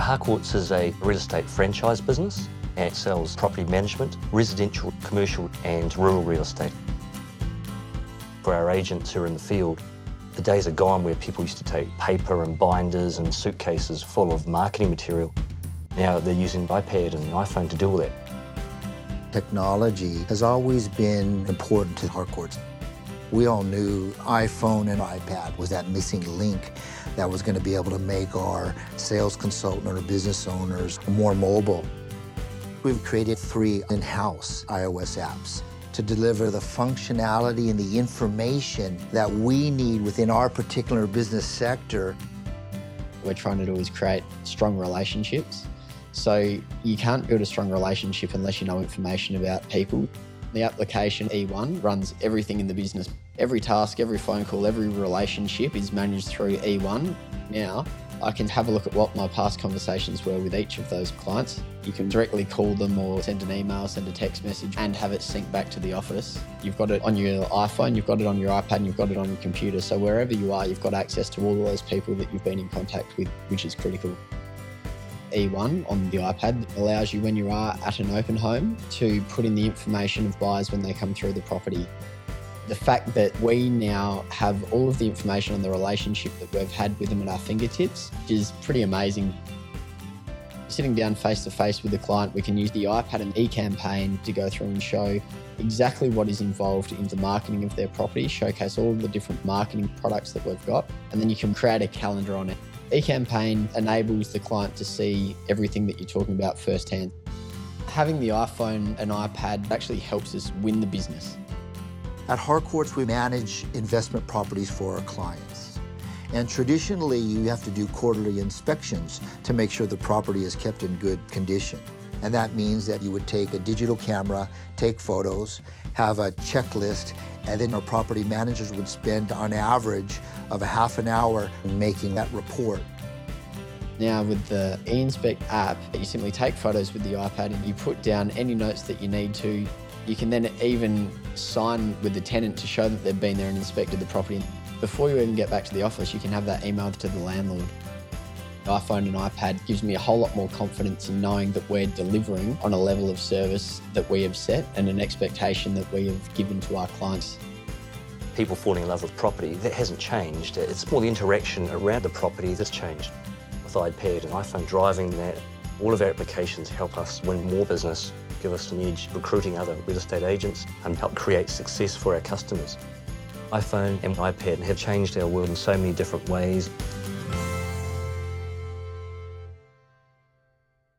Harcourts is a real estate franchise business and it sells property management, residential, commercial and rural real estate. For our agents who are in the field, the days are gone where people used to take paper and binders and suitcases full of marketing material. Now they're using iPad and iPhone to do all that. Technology has always been important to Harcourts. We all knew iPhone and iPad was that missing link that was going to be able to make our sales consultant or business owners more mobile. We've created three in-house iOS apps to deliver the functionality and the information that we need within our particular business sector. We're trying to do is create strong relationships. So you can't build a strong relationship unless you know information about people. The application E1 runs everything in the business. Every task, every phone call, every relationship is managed through E1. Now, I can have a look at what my past conversations were with each of those clients. You can directly call them or send an email, send a text message, and have it sync back to the office. You've got it on your iPhone, you've got it on your iPad, and you've got it on your computer. So wherever you are, you've got access to all of those people that you've been in contact with, which is critical. E1 on the iPad that allows you, when you are at an open home, to put in the information of buyers when they come through the property. The fact that we now have all of the information on the relationship that we've had with them at our fingertips is pretty amazing. Sitting down face to face with the client, we can use the iPad and eCampaign to go through and show exactly what is involved in the marketing of their property, showcase all the different marketing products that we've got, and then you can create a calendar on it. eCampaign enables the client to see everything that you're talking about firsthand. Having the iPhone and iPad actually helps us win the business. At Harcourts, we manage investment properties for our clients. And traditionally, you have to do quarterly inspections to make sure the property is kept in good condition. And that means that you would take a digital camera, take photos, have a checklist, and then our property managers would spend on average of a half an hour making that report. Now with the eInspect app, you simply take photos with the iPad and you put down any notes that you need to. You can then even sign with the tenant to show that they've been there and inspected the property. Before you even get back to the office, you can have that emailed to the landlord. The iPhone and iPad gives me a whole lot more confidence in knowing that we're delivering on a level of service that we have set and an expectation that we have given to our clients. People falling in love with property, that hasn't changed. It's more the interaction around the property that's changed. With iPad and iPhone driving that, all of our applications help us win more business, give us an edge recruiting other real estate agents and help create success for our customers. iPhone and iPad have changed our world in so many different ways.